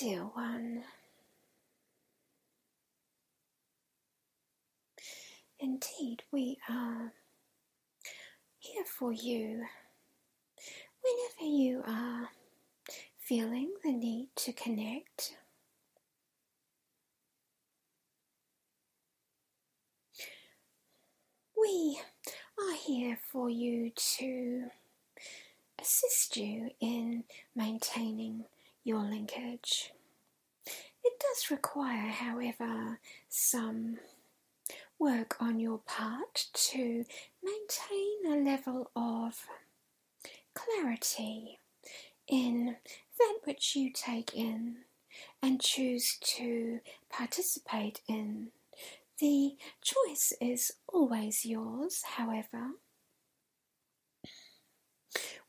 dear one. Indeed, we are here for you whenever you are feeling the need to connect. We are here for you to assist you in maintaining your linkage. It does require, however, some work on your part to maintain a level of clarity in that which you take in and choose to participate in. The choice is always yours, however.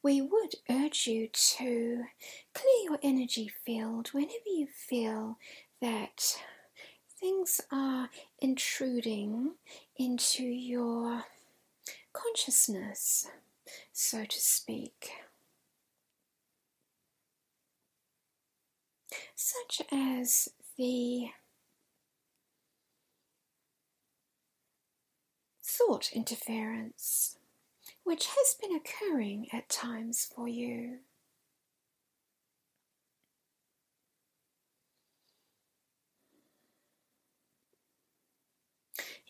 We would urge you to clear your energy field whenever you feel that things are intruding into your consciousness, so to speak. Such as the thought interference, which has been occurring at times for you.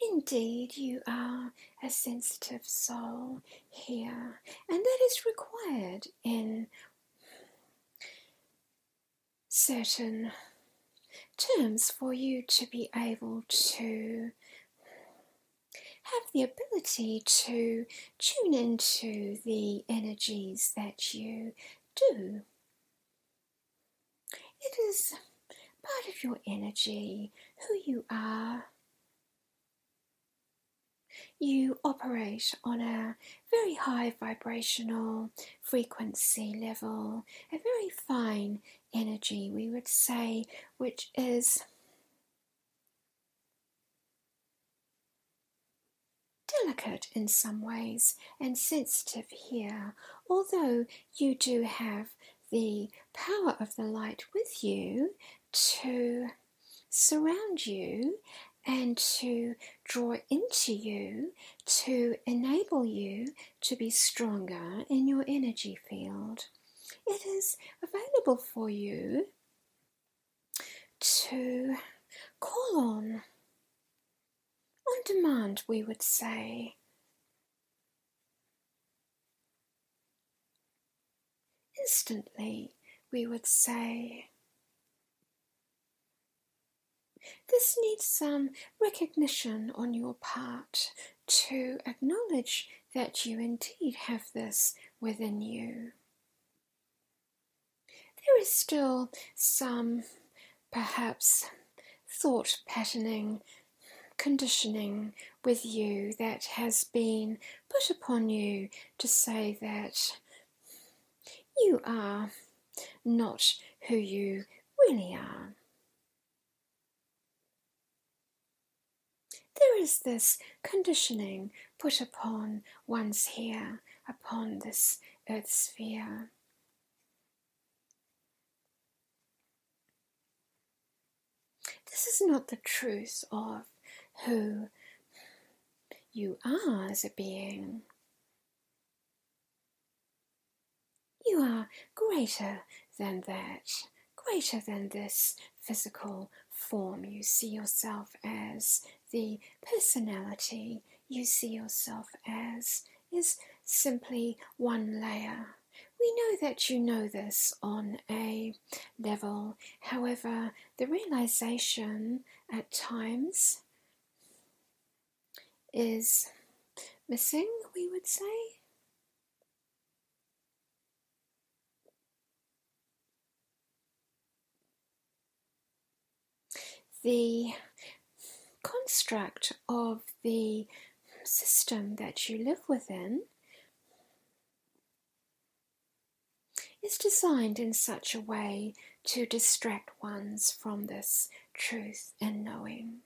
Indeed, you are a sensitive soul here, and that is required in certain terms for you to be able to have the ability to tune into the energies that you do. It is part of your energy, who you are, you operate on a very high vibrational frequency level, a very fine energy, we would say, which is delicate in some ways and sensitive here, although you do have the power of the light with you to surround you and to draw into you to enable you to be stronger in your energy field. It is available for you to call on on demand, we would say. Instantly, we would say. This needs some recognition on your part to acknowledge that you indeed have this within you. There is still some, perhaps, thought patterning, conditioning with you that has been put upon you to say that you are not who you really are. there is this conditioning put upon one's here, upon this earth sphere. This is not the truth of who you are as a being. You are greater than that, greater than this physical form you see yourself as, the personality you see yourself as, is simply one layer. We know that you know this on a level, however, the realization at times is missing, we would say. the construct of the system that you live within is designed in such a way to distract ones from this truth and knowing.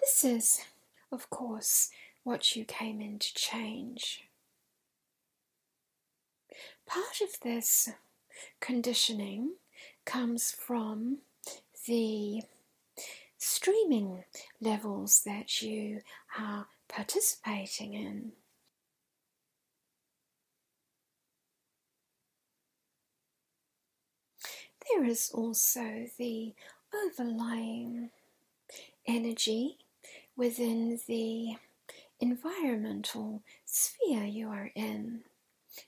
This is of course, what you came in to change. Part of this conditioning comes from the streaming levels that you are participating in. There is also the overlying energy within the environmental sphere you are in.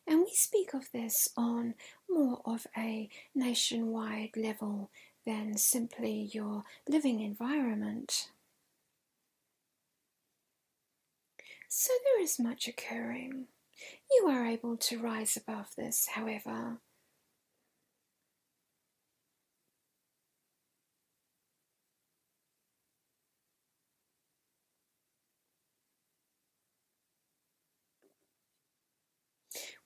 And we speak of this on more of a nationwide level than simply your living environment. So there is much occurring. You are able to rise above this, however.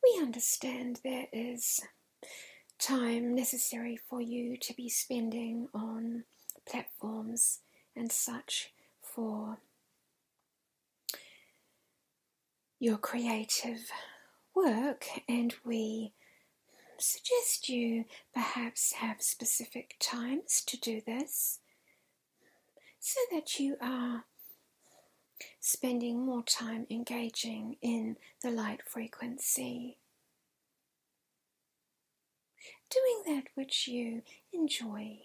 We understand there is time necessary for you to be spending on platforms and such for your creative work, and we suggest you perhaps have specific times to do this so that you are spending more time engaging in the light frequency doing that which you enjoy.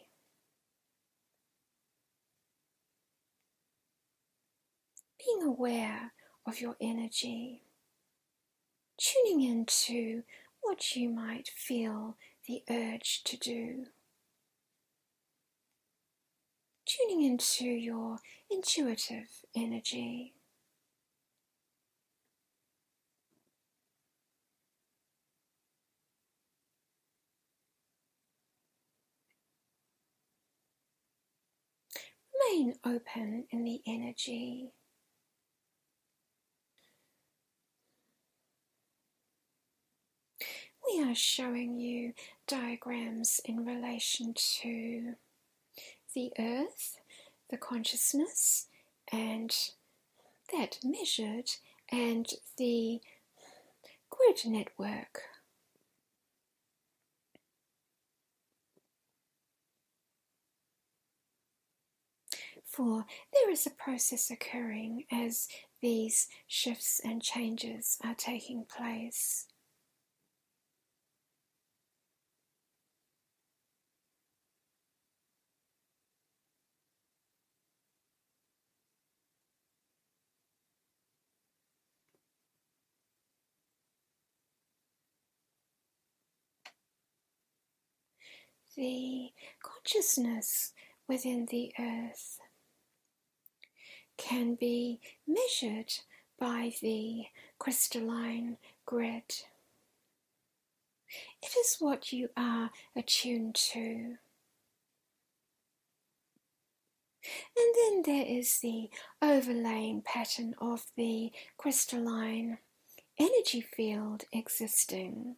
Being aware of your energy, tuning into what you might feel the urge to do. Tuning into your intuitive energy. Remain open in the energy. We are showing you diagrams in relation to the earth, the consciousness, and that measured, and the grid network. For there is a process occurring as these shifts and changes are taking place. The consciousness within the earth can be measured by the crystalline grid. It is what you are attuned to. And then there is the overlaying pattern of the crystalline energy field existing.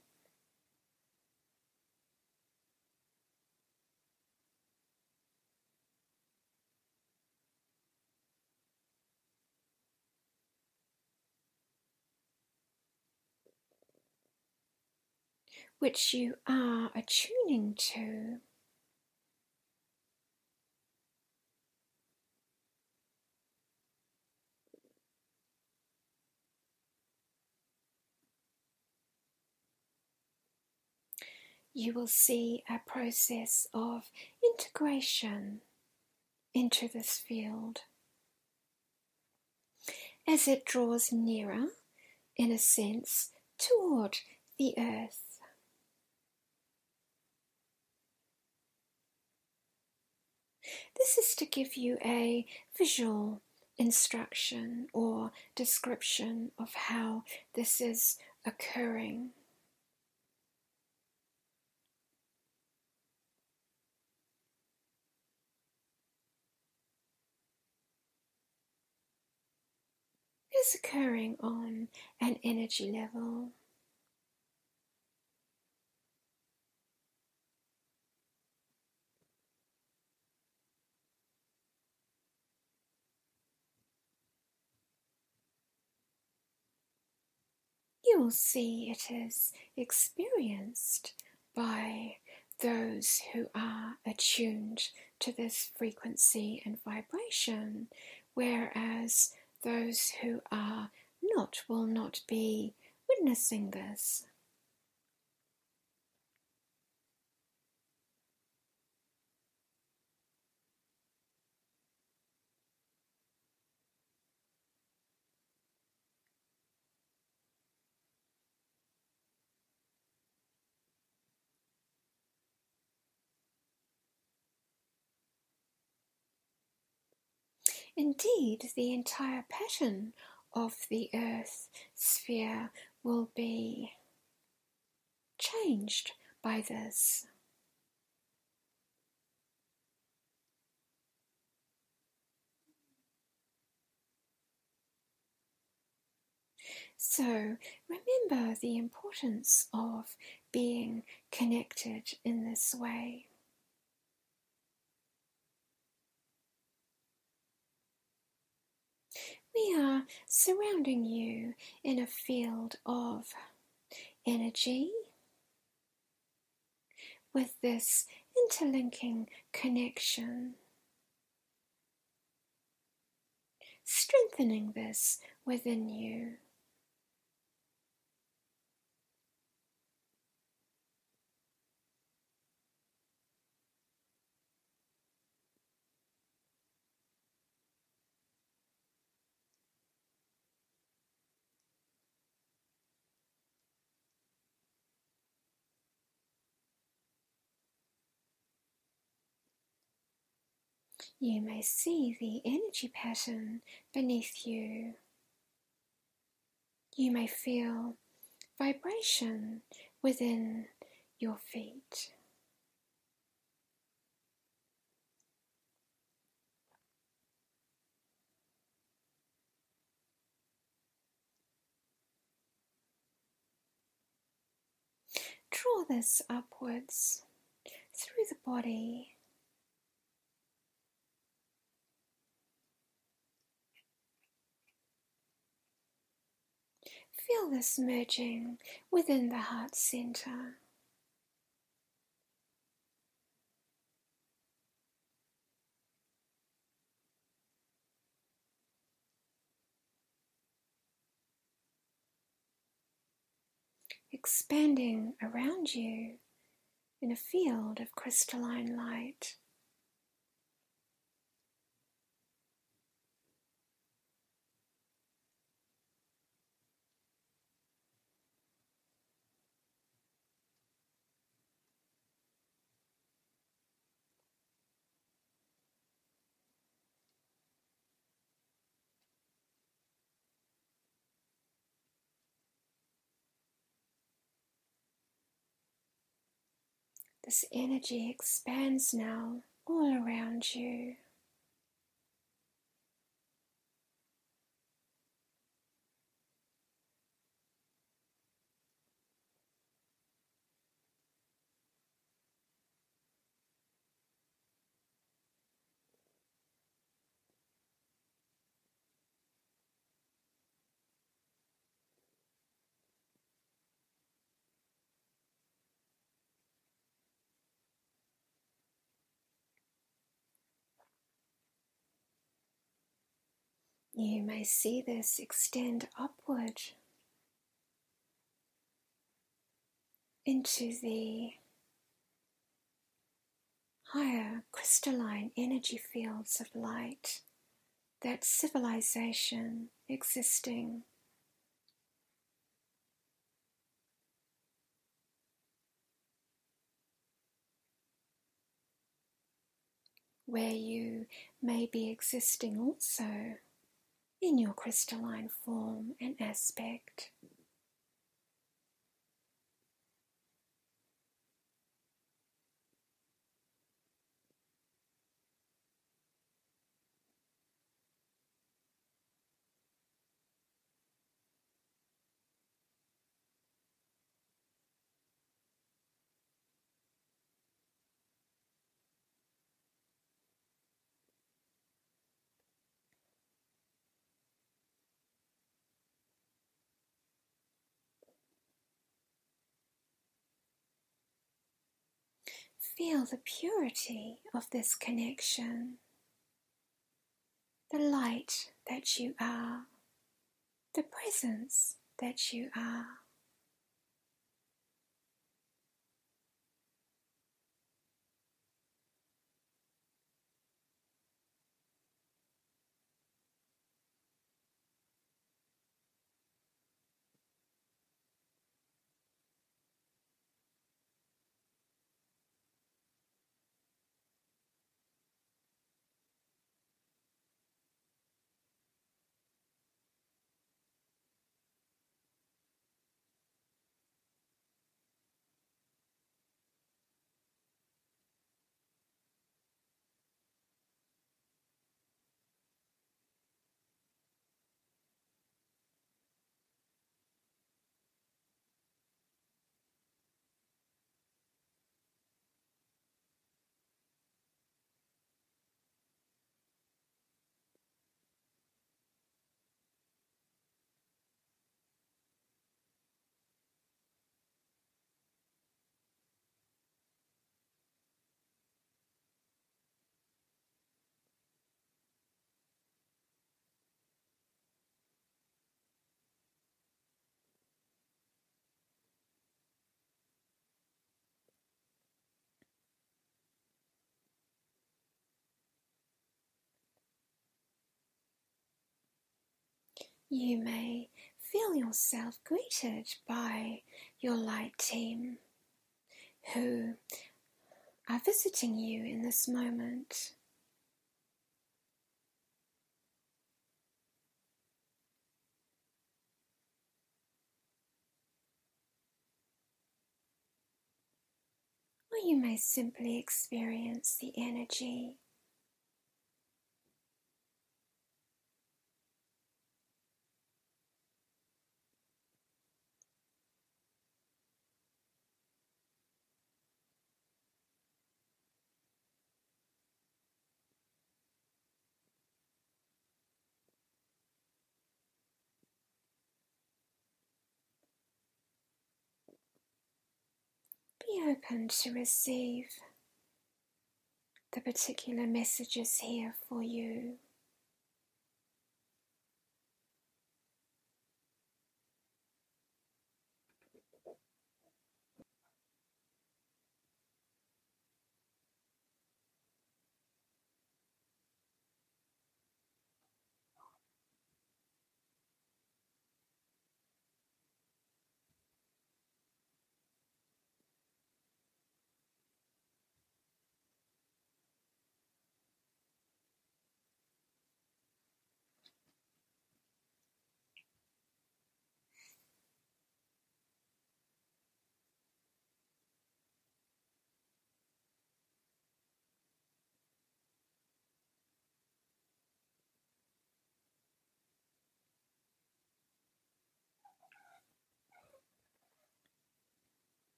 Which you are attuning to. You will see a process of integration into this field as it draws nearer, in a sense, toward the earth. This is to give you a visual instruction or description of how this is occurring. Is occurring on an energy level. You will see it is experienced by those who are attuned to this frequency and vibration, whereas those who are not will not be witnessing this. Indeed, the entire pattern of the Earth sphere will be changed by this. So remember the importance of being connected in this way. We are surrounding you in a field of energy with this interlinking connection, strengthening this within you. You may see the energy pattern beneath you. You may feel vibration within your feet. Draw this upwards through the body Feel this merging within the heart center. Expanding around you in a field of crystalline light. This energy expands now all around you. You may see this extend upward into the higher crystalline energy fields of light, that civilization existing. Where you may be existing also in your crystalline form and aspect. Feel the purity of this connection, the light that you are, the presence that you are. You may feel yourself greeted by your light team who are visiting you in this moment. Or you may simply experience the energy open to receive the particular messages here for you.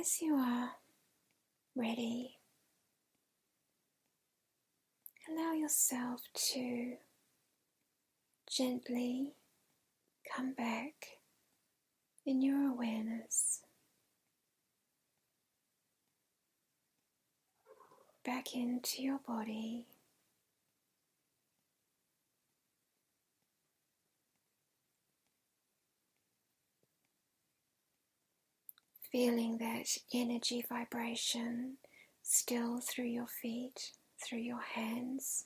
As you are ready, allow yourself to gently come back in your awareness, back into your body. Feeling that energy vibration still through your feet, through your hands.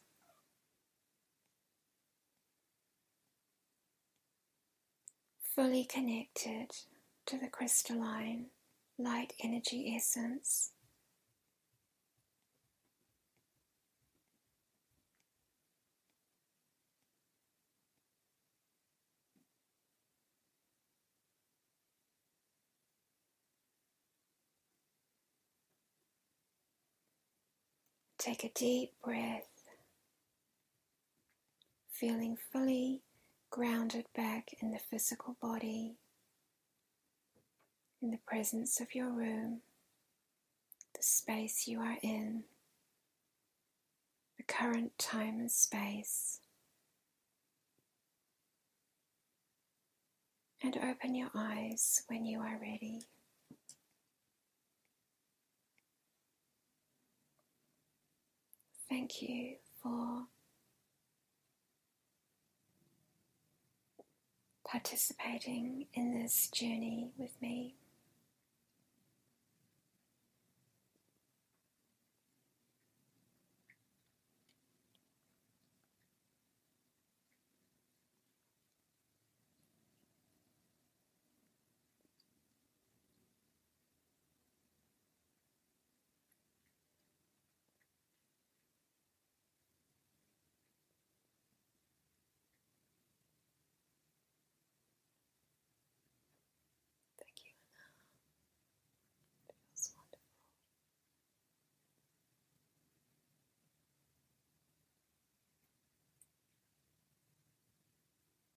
Fully connected to the crystalline light energy essence. Take a deep breath, feeling fully grounded back in the physical body, in the presence of your room, the space you are in, the current time and space. And open your eyes when you are ready. Thank you for participating in this journey with me.